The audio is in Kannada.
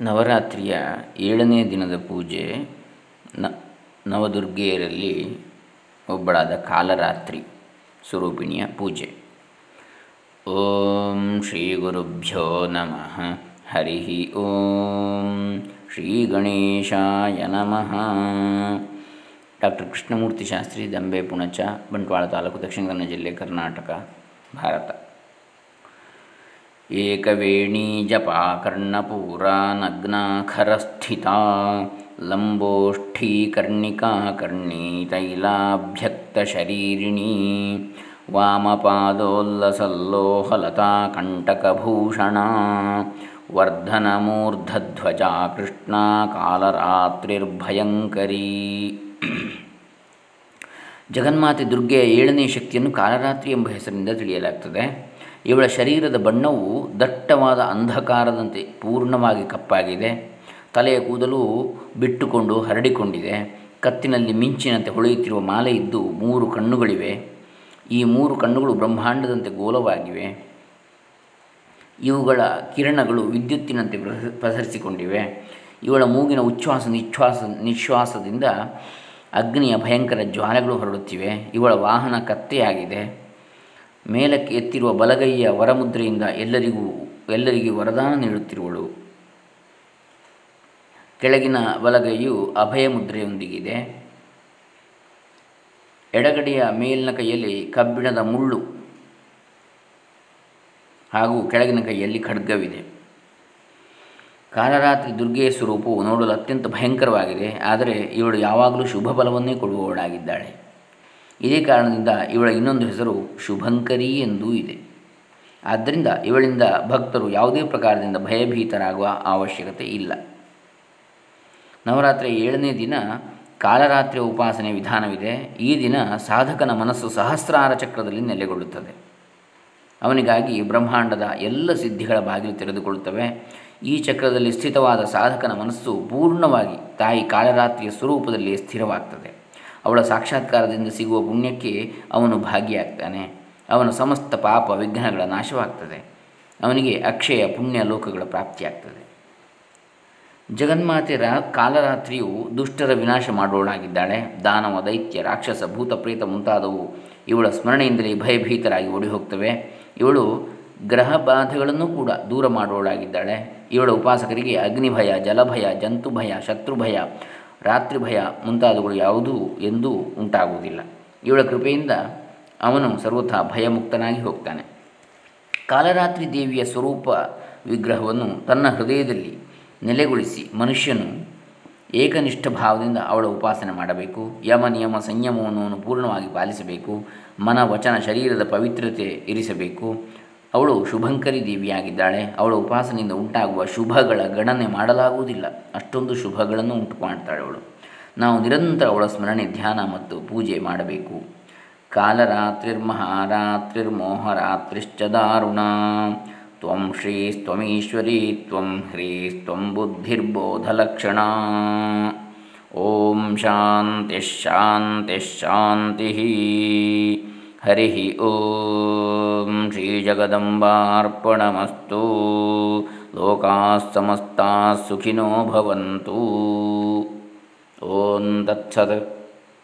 ನವರಾತ್ರಿಯ ಏಳನೇ ದಿನದ ಪೂಜೆ ನ ನವದುರ್ಗೆಯರಲ್ಲಿ ಒಬ್ಬಳಾದ ಕಾಲರಾತ್ರಿ ಸ್ವರೂಪಿಣಿಯ ಪೂಜೆ. ಓಂ ಶ್ರೀ ಗುರುಭ್ಯೋ ನಮಃ. ಹರಿ ಓಂ ಶ್ರೀ ಗಣೇಶಾಯ ನಮಃ. ಡಾಕ್ಟರ್ ಕೃಷ್ಣಮೂರ್ತಿ ಶಾಸ್ತ್ರಿ ದಂಬೆ ಪುಣಚ, ಬಂಟ್ವಾಳ ತಾಲೂಕು ದಕ್ಷಿಣ ಕನ್ನಡ ಜಿಲ್ಲೆ ಕರ್ನಾಟಕ, ಭಾರತ. ಏಕವೇಣೀ ಜಪಾ ಕರ್ಣಪೂರಾ ನಗ್ನಾಖರಸ್ಥಿತಾ ಲಂಬೋಷ್ಠೀ ಕರ್ಣಿಕಾ ಕರ್ಣೀ ತೈಲಾಭ್ಯಕ್ತಶರೀರಿಣೀ ವಾಮಪಾದೋಲ್ಲಸಲ್ಲೋಹಲತಾ ಕಂಟಕಭೂಷಣಾ ವರ್ಧನಮೂರ್ಧಧ್ವಜಾ ಕೃಷ್ಣಾ ಕಾಲರಾತ್ರಿರ್ಭಯಂಕರೀ. ಜಗನ್ಮಾತೆ ದುರ್ಗೆಯ ಏಳನೇ ಶಕ್ತಿಯನ್ನು ಕಾಲರಾತ್ರಿ ಎಂಬ ಹೆಸರಿನಿಂದ ತಿಳಿಯಲಾಗ್ತದೆ. ಇವಳ ಶರೀರದ ಬಣ್ಣವು ದಟ್ಟವಾದ ಅಂಧಕಾರದಂತೆ ಪೂರ್ಣವಾಗಿ ಕಪ್ಪಾಗಿದೆ. ತಲೆಯ ಕೂದಲು ಬಿಟ್ಟುಕೊಂಡು ಹರಡಿಕೊಂಡಿದೆ. ಕತ್ತಿನಲ್ಲಿ ಮಿಂಚಿನಂತೆ ಹೊಳೆಯುತ್ತಿರುವ ಮಾಲೆ ಇದ್ದು ಮೂರು ಕಣ್ಣುಗಳಿವೆ. ಈ ಮೂರು ಕಣ್ಣುಗಳು ಬ್ರಹ್ಮಾಂಡದಂತೆ ಗೋಲವಾಗಿವೆ. ಇವುಗಳ ಕಿರಣಗಳು ವಿದ್ಯುತ್ತಿನಂತೆ ಪ್ರಸರಿಸಿಕೊಂಡಿವೆ. ಇವಳ ಮೂಗಿನ ಉಚ್ಛ್ವಾಸ ನಿಶ್ವಾಸ ನಿಶ್ವಾಸದಿಂದ ಅಗ್ನಿಯ ಭಯಂಕರ ಜ್ವಾಲೆಗಳು ಹೊರಡುತ್ತಿವೆ. ಇವಳ ವಾಹನ ಕತ್ತೆಯಾಗಿದೆ. ಮೇಲಕ್ಕೆ ಎತ್ತಿರುವ ಬಲಗೈಯ ವರಮುದ್ರೆಯಿಂದ ಎಲ್ಲರಿಗೂ ಎಲ್ಲರಿಗೂ ವರದಾನ ನೀಡುತ್ತಿರುವಳು. ಕೆಳಗಿನ ಬಲಗೈಯು ಅಭಯ ಮುದ್ರೆಯೊಂದಿಗಿದೆ ಎಡಗಡೆಯ ಮೇಲಿನ ಕೈಯಲ್ಲಿ ಕಬ್ಬಿಣದ ಮುಳ್ಳು ಹಾಗೂ ಕೆಳಗಿನ ಕೈಯಲ್ಲಿ ಖಡ್ಗವಿದೆ. ಕಾಲರಾತ್ರಿ ದುರ್ಗೆಯ ಸ್ವರೂಪವು ನೋಡಲು ಅತ್ಯಂತ ಭಯಂಕರವಾಗಿದೆ, ಆದರೆ ಇವಳು ಯಾವಾಗಲೂ ಶುಭ ಫಲವನ್ನೇ ಕೊಡುವವಳಾಗಿದ್ದಾಳೆ. ಇದೇ ಕಾರಣದಿಂದ ಇವಳ ಇನ್ನೊಂದು ಹೆಸರು ಶುಭಂಕರಿ ಎಂದೂ ಇದೆ. ಆದ್ದರಿಂದ ಇವಳಿಂದ ಭಕ್ತರು ಯಾವುದೇ ಪ್ರಕಾರದಿಂದ ಭಯಭೀತರಾಗುವ ಅವಶ್ಯಕತೆ ಇಲ್ಲ. ನವರಾತ್ರಿ ಏಳನೇ ದಿನ ಕಾಲರಾತ್ರಿ ಉಪಾಸನೆ ವಿಧಾನವಿದೆ. ಈ ದಿನ ಸಾಧಕನ ಮನಸ್ಸು ಸಹಸ್ರಾರ ಚಕ್ರದಲ್ಲಿ ನೆಲೆಗೊಳ್ಳುತ್ತದೆ. ಅವನಿಗಾಗಿ ಬ್ರಹ್ಮಾಂಡದ ಎಲ್ಲ ಸಿದ್ಧಿಗಳ ಬಾಗಿಲು ತೆರೆದುಕೊಳ್ಳುತ್ತವೆ. ಈ ಚಕ್ರದಲ್ಲಿ ಸ್ಥಿತವಾದ ಸಾಧಕನ ಮನಸ್ಸು ಪೂರ್ಣವಾಗಿ ತಾಯಿ ಕಾಲರಾತ್ರಿಯ ಸ್ವರೂಪದಲ್ಲಿ ಸ್ಥಿರವಾಗ್ತದೆ. ಅವಳ ಸಾಕ್ಷಾತ್ಕಾರದಿಂದ ಸಿಗುವ ಪುಣ್ಯಕ್ಕೆ ಅವನು ಭಾಗಿಯಾಗ್ತಾನೆ. ಅವನ ಸಮಸ್ತ ಪಾಪ ವಿಘ್ನಗಳ ನಾಶವಾಗ್ತದೆ. ಅವನಿಗೆ ಅಕ್ಷಯ ಪುಣ್ಯ ಲೋಕಗಳ ಪ್ರಾಪ್ತಿಯಾಗ್ತದೆ. ಜಗನ್ಮಾತೆ ರಾ, ಕಾಲರಾತ್ರಿಯು ದುಷ್ಟರ ವಿನಾಶ ಮಾಡೋಳಾಗಿದ್ದಾಳೆ ದಾನವ, ದೈತ್ಯ, ರಾಕ್ಷಸ, ಭೂತ ಪ್ರೇತ ಮುಂತಾದವು ಇವಳ ಸ್ಮರಣೆಯಿಂದಲೇ ಭಯಭೀತರಾಗಿ ಓಡಿ ಹೋಗ್ತವೆ ಇವಳು ಗ್ರಹ ಬಾಧೆಗಳನ್ನು ಕೂಡ ದೂರ ಮಾಡೋಳಾಗಿದ್ದಾಳೆ ಇವಳ ಉಪಾಸಕರಿಗೆ ಅಗ್ನಿಭಯ, ಜಲಭಯ ಜಂತು ಭಯ ಶತ್ರು ಭಯ ರಾತ್ರಿ ಭಯ ಮುಂತಾದವುಗಳು ಯಾವುದೂ ಎಂದೂ ಉಂಟಾಗುವುದಿಲ್ಲ. ಇವಳ ಕೃಪೆಯಿಂದ ಅವನು ಸರ್ವಥಾ ಭಯಮುಕ್ತನಾಗಿ ಹೋಗ್ತಾನೆ. ಕಾಲರಾತ್ರಿ ದೇವಿಯ ಸ್ವರೂಪ ವಿಗ್ರಹವನ್ನು ತನ್ನ ಹೃದಯದಲ್ಲಿ ನೆಲೆಗೊಳಿಸಿ ಮನುಷ್ಯನು ಏಕನಿಷ್ಠ ಭಾವದಿಂದ ಅವಳ ಉಪಾಸನೆ ಮಾಡಬೇಕು. ಯಮ, ನಿಯಮ, ಸಂಯಮವನ್ನು ಪೂರ್ಣವಾಗಿ ಪಾಲಿಸಬೇಕು. ಮನ, ವಚನ, ಶರೀರದ ಪವಿತ್ರತೆ ಇರಿಸಬೇಕು. ಅವಳು ಶುಭಂಕರಿ ದೇವಿಯಾಗಿದ್ದಾಳೆ. ಅವಳ ಉಪಾಸನೆಯಿಂದ ಉಂಟಾಗುವ ಶುಭಗಳ ಗಣನೆ ಮಾಡಲಾಗುವುದಿಲ್ಲ. ಅಷ್ಟೊಂದು ಶುಭಗಳನ್ನು ಉಂಟು ಮಾಡ್ತಾಳೆ ಅವಳು. ನಾವು ನಿರಂತರ ಅವಳ ಸ್ಮರಣೆ, ಧ್ಯಾನ ಮತ್ತು ಪೂಜೆ ಮಾಡಬೇಕು. ಕಾಲರಾತ್ರಿರ್ಮಹಾರಾತ್ರಿರ್ಮೋಹರಾತ್ರಿಶ್ಚ ದಾರುಣ. ತ್ವಂ ಶ್ರೀಸ್ತ್ವಮೀಶ್ವರಿ, ತ್ವಂ ಹ್ರೀಸ್ತ್ವಂ ಬುದ್ಧಿರ್ಬೋಧಲಕ್ಷಣ. ಓಂ ಶಾಂತಿ हरिः ॐ श्रीजगदम्बार्पणमस्तु। लोकाः समस्ताः सुखिनो भवन्तु। ॐ तत्सत्